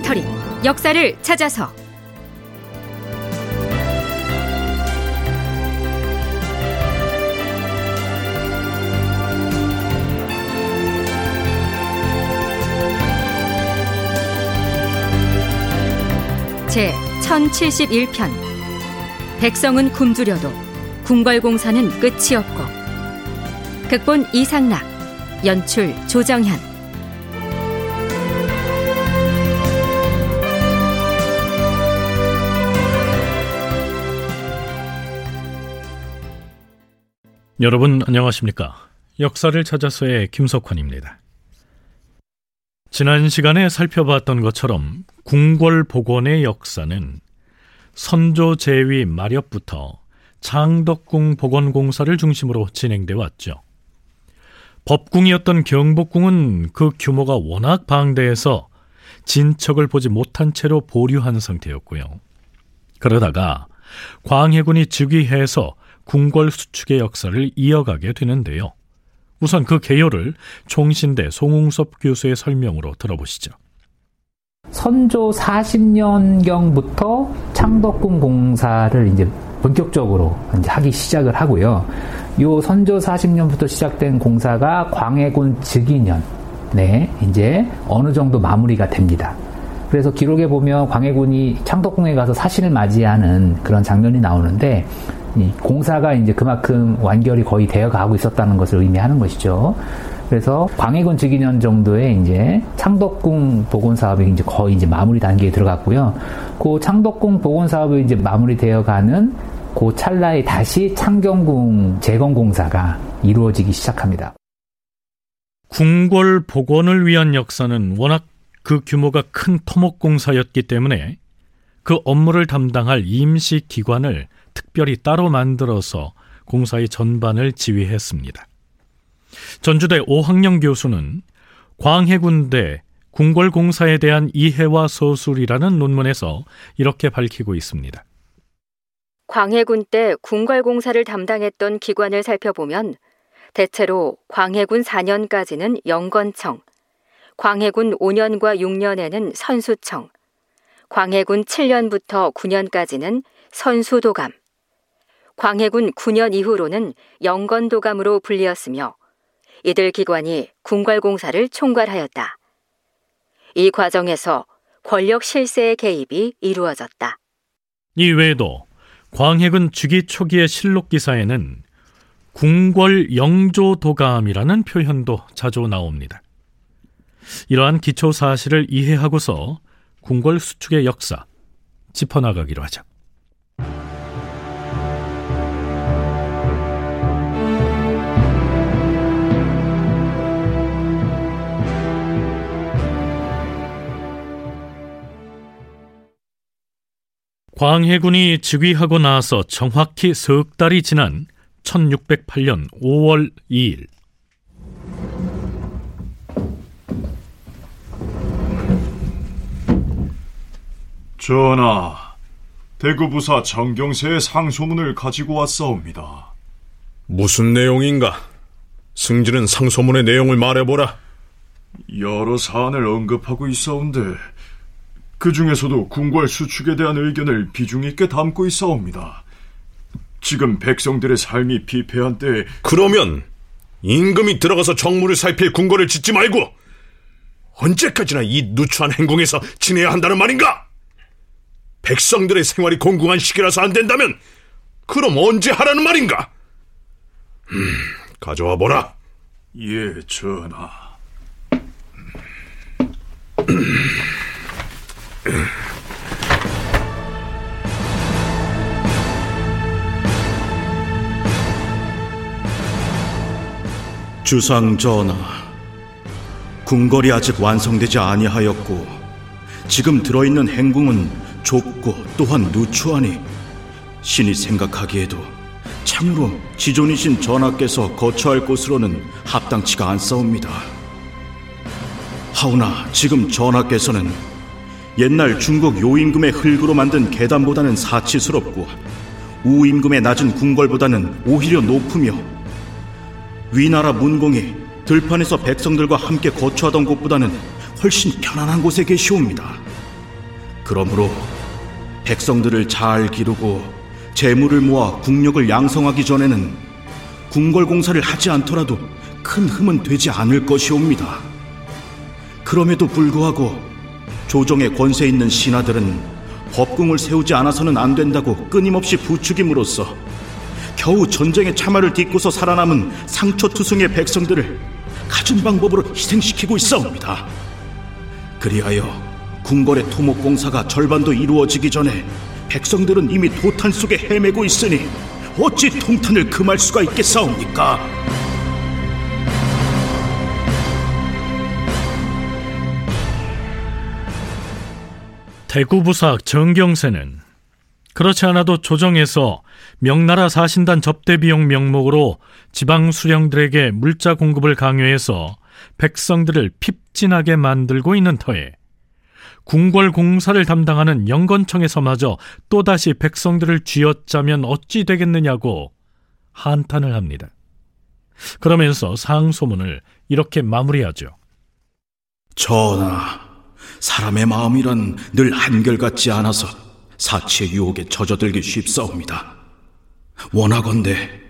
다큐멘터리 역사를 찾아서. 제 1071편. 백성은 굶주려도 궁궐공사는 끝이 없고. 극본 이상락 연출 조정현 여러분 안녕하십니까? 역사를 찾아서의 김석환입니다. 지난 시간에 살펴봤던 것처럼 궁궐 복원의 역사는 선조 제위 마렵부터 창덕궁 복원공사를 중심으로 진행돼 왔죠. 법궁이었던 경복궁은 그 규모가 워낙 방대해서 진척을 보지 못한 채로 보류한 상태였고요. 그러다가 광해군이 즉위해서 궁궐 수축의 역사를 이어가게 되는데요. 우선 그 개요를 총신대 송웅섭 교수의 설명으로 들어보시죠. 선조 40년경부터 창덕궁 공사를 이제 본격적으로 이제 하기 시작을 하고요. 요 선조 40년부터 시작된 공사가 광해군 즉위년 네, 이제 어느 정도 마무리가 됩니다. 그래서 기록에 보면 광해군이 창덕궁에 가서 사신을 맞이하는 그런 장면이 나오는데 공사가 이제 그만큼 완결이 거의 되어 가고 있었다는 것을 의미하는 것이죠. 그래서 광해군 즉위년 정도에 이제 창덕궁 복원 사업이 이제 거의 이제 마무리 단계에 들어갔고요. 그 창덕궁 복원 사업이 이제 마무리되어 가는 그 찰나에 다시 창경궁 재건 공사가 이루어지기 시작합니다. 궁궐 복원을 위한 역사는 워낙 그 규모가 큰 토목 공사였기 때문에 그 업무를 담당할 임시 기관을 특별히 따로 만들어서 공사의 전반을 지휘했습니다. 전주대 오학령 교수는 광해군대 궁궐공사에 대한 이해와 서술이라는 논문에서 이렇게 밝히고 있습니다. 광해군 때 궁궐공사를 담당했던 기관을 살펴보면 대체로 광해군 4년까지는 영건청, 광해군 5년과 6년에는 선수청, 광해군 7년부터 9년까지는 선수도감, 광해군 9년 이후로는 영건도감으로 불리었으며 이들 기관이 궁궐공사를 총괄하였다. 이 과정에서 권력 실세의 개입이 이루어졌다. 이 외에도 광해군 주기 초기의 실록 기사에는 궁궐 영조도감이라는 표현도 자주 나옵니다. 이러한 기초 사실을 이해하고서 궁궐 수축의 역사 짚어나가기로 하죠. 광해군이 즉위하고 나서 정확히 석 달이 지난 1608년 5월 2일 전하, 대구부사 정경세의 상소문을 가지고 왔사옵니다. 무슨 내용인가? 승진은 상소문의 내용을 말해보라. 여러 사안을 언급하고 있사온데 그 중에서도 궁궐 수축에 대한 의견을 비중 있게 담고 있사옵니다. 지금 백성들의 삶이 피폐한 때에 그러면 임금이 들어가서 정무를 살필 궁궐을 짓지 말고 언제까지나 이 누추한 행궁에서 지내야 한다는 말인가? 백성들의 생활이 공공한 시기라서 안 된다면 그럼 언제 하라는 말인가? 음, 가져와 보라. 예, 전하. 주상 전하, 궁궐이 아직 완성되지 아니하였고 지금 들어있는 행궁은 좁고 또한 누추하니 신이 생각하기에도 참으로 지존이신 전하께서 거처할 곳으로는 합당치가 않사옵니다. 하오나 지금 전하께서는 옛날 중국 요임금의 흙으로 만든 계단보다는 사치스럽고 우임금의 낮은 궁궐보다는 오히려 높으며 위나라 문공이 들판에서 백성들과 함께 거처하던 곳보다는 훨씬 편안한 곳에 계시옵니다. 그러므로 백성들을 잘 기르고 재물을 모아 국력을 양성하기 전에는 궁궐공사를 하지 않더라도 큰 흠은 되지 않을 것이옵니다. 그럼에도 불구하고 조정의 권세 있는 신하들은 법궁을 세우지 않아서는 안 된다고 끊임없이 부추김으로써 겨우 전쟁의 참화를 딛고서 살아남은 상처투성의 백성들을 가진 방법으로 희생시키고 있사옵니다. 그리하여 궁궐의 토목공사가 절반도 이루어지기 전에 백성들은 이미 도탄 속에 헤매고 있으니 어찌 통탄을 금할 수가 있겠사옵니까? 대구부사 정경세는 그렇지 않아도 조정에서 명나라 사신단 접대 비용 명목으로 지방 수령들에게 물자 공급을 강요해서 백성들을 핍진하게 만들고 있는 터에 궁궐 공사를 담당하는 영건청에서마저 또다시 백성들을 쥐어짜면 어찌 되겠느냐고 한탄을 합니다. 그러면서 상소문을 이렇게 마무리하죠. 전하, 사람의 마음이란 늘 한결같지 않아서 사치의 유혹에 젖어들기 쉽사옵니다. 원하건대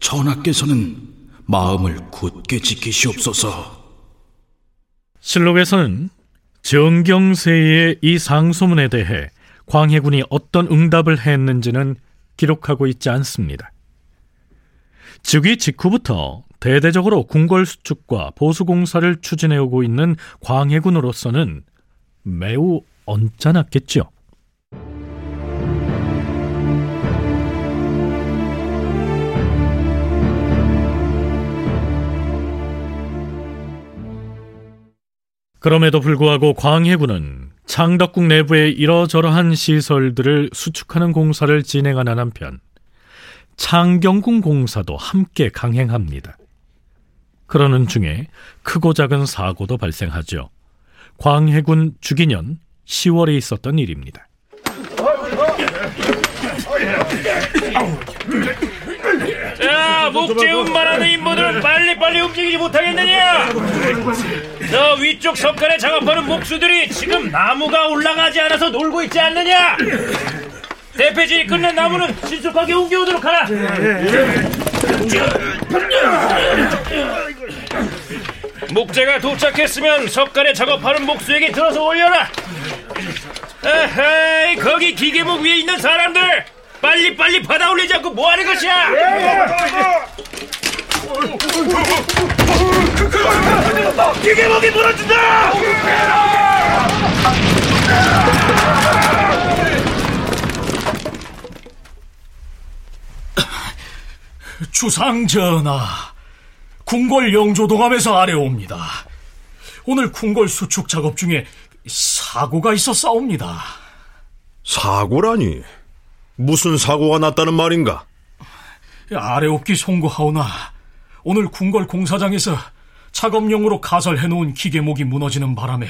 전하께서는 마음을 굳게 지키시옵소서. 실록에서는 정경세의 이 상소문에 대해 광해군이 어떤 응답을 했는지는 기록하고 있지 않습니다. 즉위 직후부터 대대적으로 궁궐 수축과 보수 공사를 추진해오고 있는 광해군으로서는 매우 언짢았겠죠. 그럼에도 불구하고 광해군은 창덕궁 내부의 이러저러한 시설들을 수축하는 공사를 진행하는 한편 창경궁 공사도 함께 강행합니다. 그러는 중에 크고 작은 사고도 발생하죠. 광해군 주기년 10월에 있었던 일입니다. 자, 목재 운반하는 인부들은 빨리빨리 움직이지 못하겠느냐? 저 위쪽 석간에 작업하는 목수들이 지금 나무가 올라가지 않아서 놀고 있지 않느냐? 대패질이 끝낸 나무는 신속하게 옮겨오도록 하라. 목재가 도착했으면 석간에 작업하는 목수에게 들어서 올려라. 에헤이, 거기 기계목 위에 있는 사람들 빨리 빨리 받아 올리지 않고 뭐 하는 것이야? 기계목이 무너진다! 주상 전하, 궁궐 영조동함에서 아래옵니다. 오늘 궁궐 수축 작업 중에 사고가 있었사옵니다. 사고라니? 무슨 사고가 났다는 말인가? 아래옵기 송구하오나 오늘 궁궐 공사장에서 작업용으로 가설해놓은 기계목이 무너지는 바람에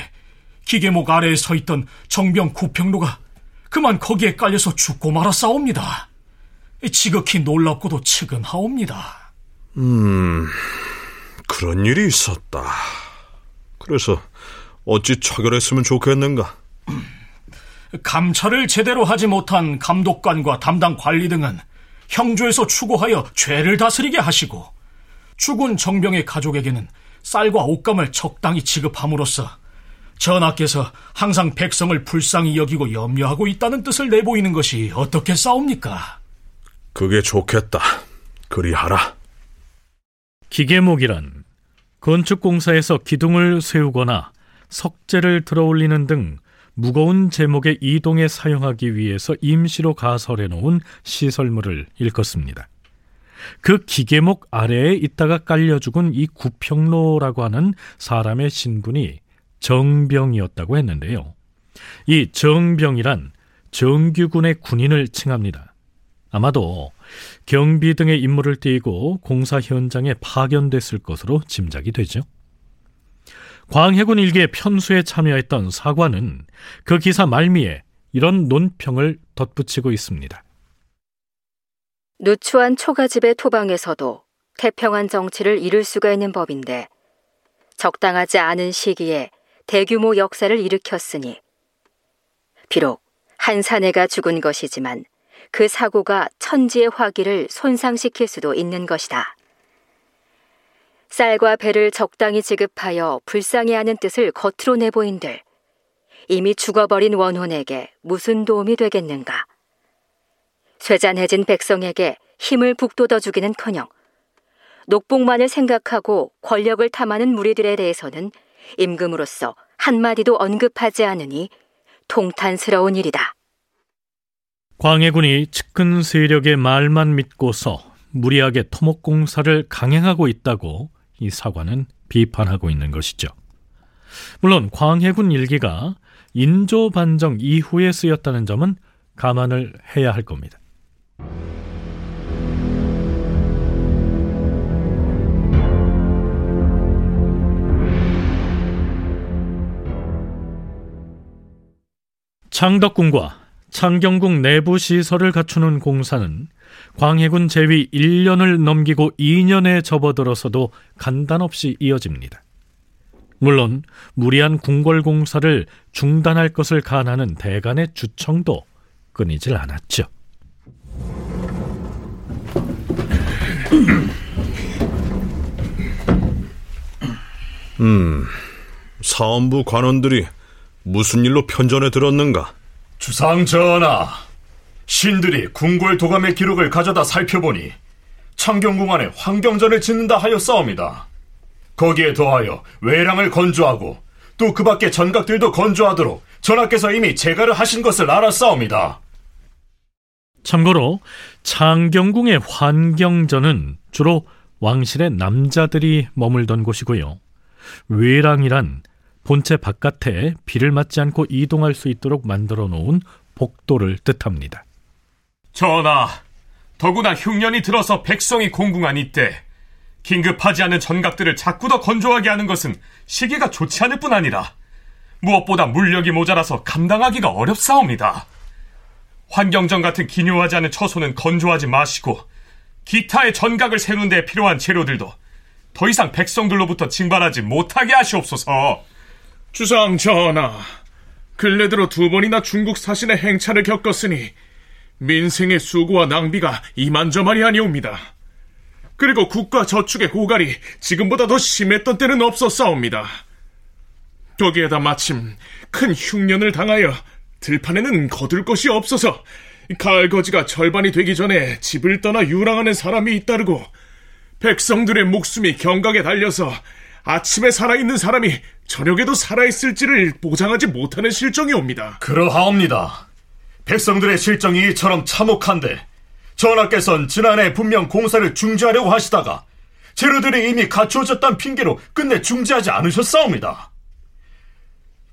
기계목 아래에 서 있던 정병 구평로가 그만 거기에 깔려서 죽고 말았사옵니다. 지극히 놀랍고도 측은하옵니다. 음, 그런 일이 있었다. 그래서 어찌 처결했으면 좋겠는가? 감찰을 제대로 하지 못한 감독관과 담당 관리 등은 형조에서 추구하여 죄를 다스리게 하시고 죽은 정병의 가족에게는 쌀과 옷감을 적당히 지급함으로써 전하께서 항상 백성을 불쌍히 여기고 염려하고 있다는 뜻을 내보이는 것이 어떻게 싸웁니까? 그게 좋겠다. 그리하라. 기계목이란 건축공사에서 기둥을 세우거나 석재를 들어올리는 등 무거운 제목의 이동에 사용하기 위해서 임시로 가설해 놓은 시설물을 일컫습니다. 그 기계목 아래에 있다가 깔려 죽은 이 구평로라고 하는 사람의 신분이 정병이었다고 했는데요. 이 정병이란 정규군의 군인을 칭합니다. 아마도 경비 등의 임무를 띠고 공사 현장에 파견됐을 것으로 짐작이 되죠. 광해군 일기의 편수에 참여했던 사관은 그 기사 말미에 이런 논평을 덧붙이고 있습니다. 누추한 초가집의 토방에서도 태평한 정치를 이룰 수가 있는 법인데 적당하지 않은 시기에 대규모 역사를 일으켰으니 비록 한 사내가 죽은 것이지만 그 사고가 천지의 화기를 손상시킬 수도 있는 것이다. 쌀과 배를 적당히 지급하여 불쌍해하는 뜻을 겉으로 내보인들 이미 죽어버린 원혼에게 무슨 도움이 되겠는가? 쇠잔해진 백성에게 힘을 북돋워 주기는커녕 녹봉만을 생각하고 권력을 탐하는 무리들에 대해서는 임금으로서 한마디도 언급하지 않으니 통탄스러운 일이다. 광해군이 측근 세력의 말만 믿고서 무리하게 토목공사를 강행하고 있다고 이 사관은 비판하고 있는 것이죠. 물론 광해군 일기가 인조 반정 이후에 쓰였다는 점은 감안을 해야 할 겁니다. 창덕궁과 창경궁 내부 시설을 갖추는 공사는 광해군 재위 1년을 넘기고 2년에 접어들어서도 간단없이 이어집니다. 물론 무리한 궁궐 공사를 중단할 것을 간하는 대간의 주청도 끊이질 않았죠. 음, 사원부 관원들이 무슨 일로 편전에 들었는가? 주상 전하, 신들이 궁궐 도감의 기록을 가져다 살펴보니 창경궁 안에 환경전을 짓는다 하였사옵니다. 거기에 더하여 외랑을 건조하고 또 그 밖에 전각들도 건조하도록 전하께서 이미 제가를 하신 것을 알았사옵니다. 참고로 창경궁의 환경전은 주로 왕실의 남자들이 머물던 곳이고요. 외랑이란 본체 바깥에 비를 맞지 않고 이동할 수 있도록 만들어 놓은 복도를 뜻합니다. 전하, 더구나 흉년이 들어서 백성이 공궁한 이때 긴급하지 않은 전각들을 자꾸 더 건조하게 하는 것은 시기가 좋지 않을 뿐 아니라 무엇보다 물력이 모자라서 감당하기가 어렵사옵니다. 환경전 같은 기묘하지 않은 처소는 건조하지 마시고 기타의 전각을 세우는 데 필요한 재료들도 더 이상 백성들로부터 징발하지 못하게 하시옵소서. 주상 전하, 근래 들어 두 번이나 중국 사신의 행차를 겪었으니 민생의 수고와 낭비가 이만저만이 아니옵니다. 그리고 국가 저축의 고갈이 지금보다 더 심했던 때는 없었사옵니다. 거기에다 마침 큰 흉년을 당하여 들판에는 거둘 것이 없어서 가을 거지가 절반이 되기 전에 집을 떠나 유랑하는 사람이 잇따르고 백성들의 목숨이 경각에 달려서 아침에 살아있는 사람이 저녁에도 살아있을지를 보장하지 못하는 실정이 옵니다. 그러하옵니다. 백성들의 실정이 이처럼 참혹한데 전하께선 지난해 분명 공사를 중지하려고 하시다가 재료들이 이미 갖추어졌다는 핑계로 끝내 중지하지 않으셨사옵니다.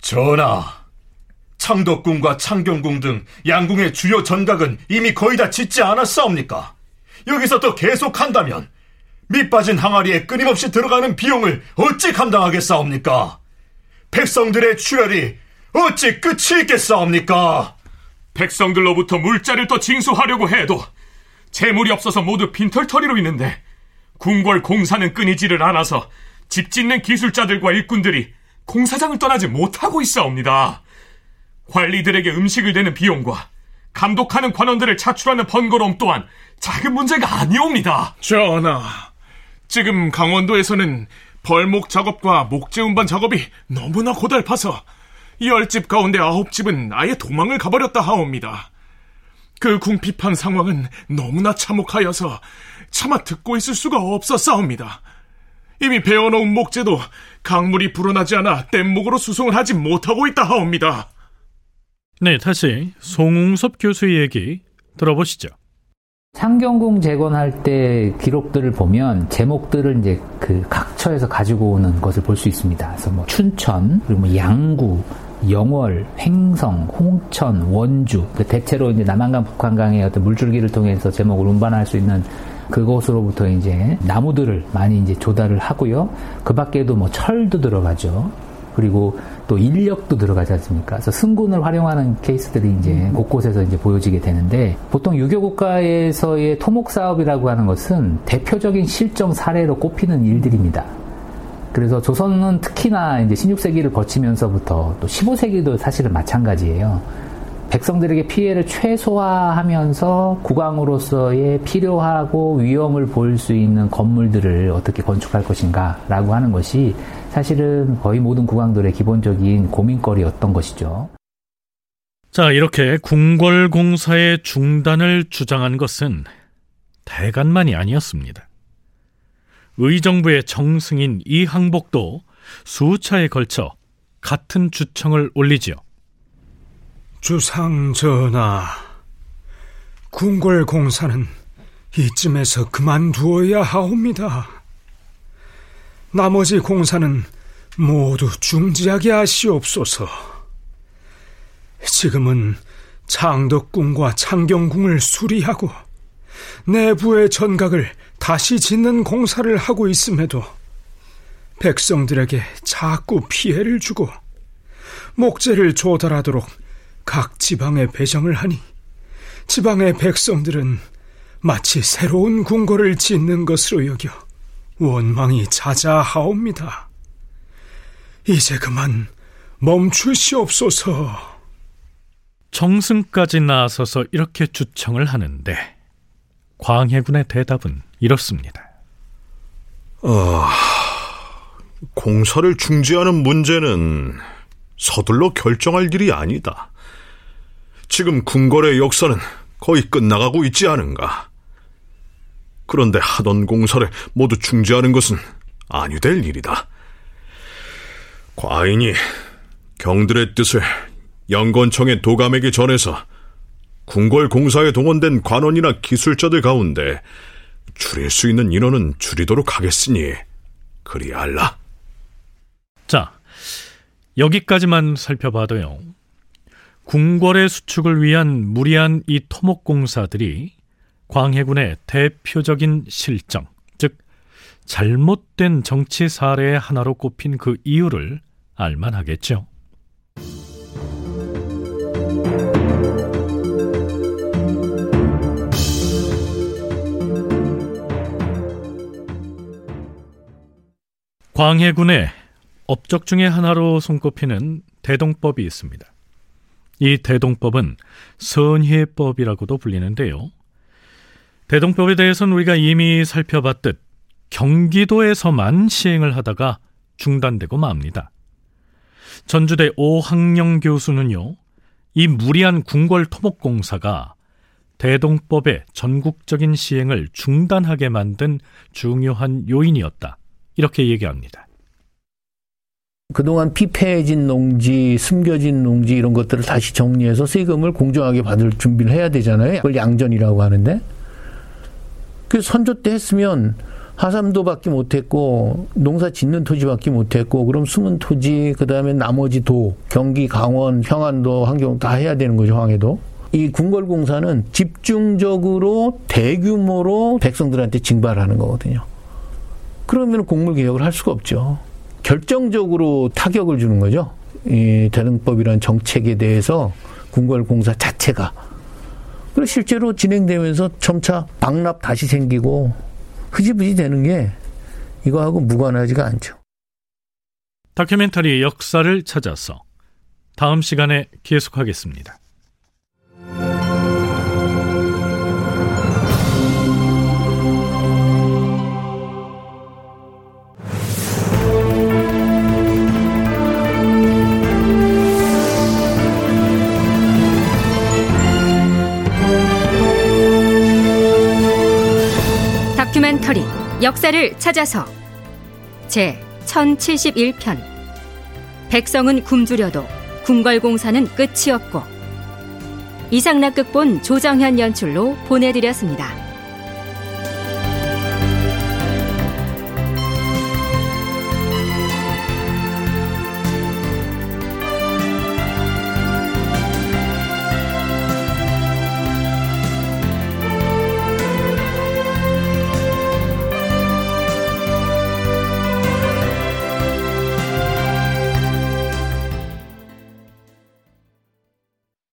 전하, 창덕궁과 창경궁 등 양궁의 주요 전각은 이미 거의 다 짓지 않았사옵니까? 여기서 또 계속한다면 밑빠진 항아리에 끊임없이 들어가는 비용을 어찌 감당하겠사옵니까? 백성들의 출혈이 어찌 끝이 있겠사옵니까? 백성들로부터 물자를 더 징수하려고 해도 재물이 없어서 모두 빈털터리로 있는데 궁궐 공사는 끊이지를 않아서 집 짓는 기술자들과 일꾼들이 공사장을 떠나지 못하고 있사옵니다. 관리들에게 음식을 대는 비용과 감독하는 관원들을 차출하는 번거로움 또한 작은 문제가 아니옵니다. 전하, 지금 강원도에서는 벌목 작업과 목재 운반 작업이 너무나 고달파서 열 집 가운데 아홉 집은 아예 도망을 가버렸다 하옵니다. 그 궁핍한 상황은 너무나 참혹하여서 차마 듣고 있을 수가 없었사옵니다. 이미 베어놓은 목재도 강물이 불어나지 않아 뗏목으로 수송을 하지 못하고 있다 하옵니다. 네, 다시 송웅섭 교수의 얘기 들어보시죠. 창경궁 재건할 때 기록들을 보면 제목들을 이제 그 각처에서 가지고 오는 것을 볼 수 있습니다. 그래서 뭐 춘천, 그리고 뭐 양구, 영월, 횡성, 홍천, 원주, 그 대체로 이제 남한강, 북한강의 어떤 물줄기를 통해서 제목을 운반할 수 있는 그곳으로부터 이제 나무들을 많이 이제 조달을 하고요. 그 밖에도 뭐 철도 들어가죠. 그리고 또 인력도 들어가지 않습니까? 그래서 승군을 활용하는 케이스들이 이제 음. 곳곳에서 이제 보여지게 되는데 보통 유교 국가에서의 토목 사업이라고 하는 것은 대표적인 실정 사례로 꼽히는 일들입니다. 그래서 조선은 특히나 이제 16세기를 거치면서부터 또 15세기도 사실은 마찬가지예요. 백성들에게 피해를 최소화하면서 국왕으로서의 필요하고 위험을 보일 수 있는 건물들을 어떻게 건축할 것인가라고 하는 것이 사실은 거의 모든 국왕들의 기본적인 고민거리였던 것이죠. 자, 이렇게 궁궐공사의 중단을 주장한 것은 대간만이 아니었습니다. 의정부의 정승인 이항복도 수차에 걸쳐 같은 주청을 올리지요. 주상 전하, 궁궐 공사는 이쯤에서 그만두어야 하옵니다. 나머지 공사는 모두 중지하게 하시옵소서. 지금은 창덕궁과 창경궁을 수리하고 내부의 전각을 다시 짓는 공사를 하고 있음에도 백성들에게 자꾸 피해를 주고 목재를 조달하도록 각 지방에 배정을 하니 지방의 백성들은 마치 새로운 궁궐을 짓는 것으로 여겨 원망이 자자하옵니다. 이제 그만 멈추시옵소서. 정승까지 나서서 이렇게 주청을 하는데 광해군의 대답은 이렇습니다. 어, 공사를 중지하는 문제는 서둘러 결정할 일이 아니다. 지금 궁궐의 역사는 거의 끝나가고 있지 않은가. 그런데 하던 공사를 모두 중지하는 것은 아니 될 일이다. 과인이 경들의 뜻을 영건청의 도감에게 전해서 궁궐 공사에 동원된 관원이나 기술자들 가운데 줄일 수 있는 인원은 줄이도록 하겠으니 그리 알라. 자, 여기까지만 살펴봐도요. 궁궐의 수축을 위한 무리한 이 토목 공사들이 광해군의 대표적인 실정, 즉 잘못된 정치 사례의 하나로 꼽힌 그 이유를 알만하겠죠. 광해군의 업적 중의 하나로 손꼽히는 대동법이 있습니다. 이 대동법은 선희법이라고도 불리는데요. 대동법에 대해서는 우리가 이미 살펴봤듯 경기도에서만 시행을 하다가 중단되고 맙니다. 전주대 오학령 교수는요, 이 무리한 궁궐 토목공사가 대동법의 전국적인 시행을 중단하게 만든 중요한 요인이었다. 이렇게 얘기합니다. 그동안 피폐해진 농지, 숨겨진 농지 이런 것들을 다시 정리해서 세금을 공정하게 받을 준비를 해야 되잖아요. 그걸 양전이라고 하는데. 그 선조 때 했으면 하삼도밖에 못했고 농사 짓는 토지밖에 못했고 그럼 숨은 토지 그다음에 나머지 도 경기 강원 평안도 환경 다 해야 되는 거죠 황해도 이 궁궐공사는 집중적으로 대규모로 백성들한테 징발하는 거거든요. 그러면 곡물 개혁을 할 수가 없죠. 결정적으로 타격을 주는 거죠. 이 대등법이라는 정책에 대해서 궁궐공사 자체가. 그리고 실제로 진행되면서 점차 박납 다시 생기고 흐지부지 되는 게 이거하고 무관하지가 않죠. 다큐멘터리 역사를 찾아서 다음 시간에 계속하겠습니다. 다큐멘터리 역사를 찾아서 제 1071편 백성은 굶주려도 궁궐공사는 끝이 없고 이상락극본 조정현 연출로 보내드렸습니다.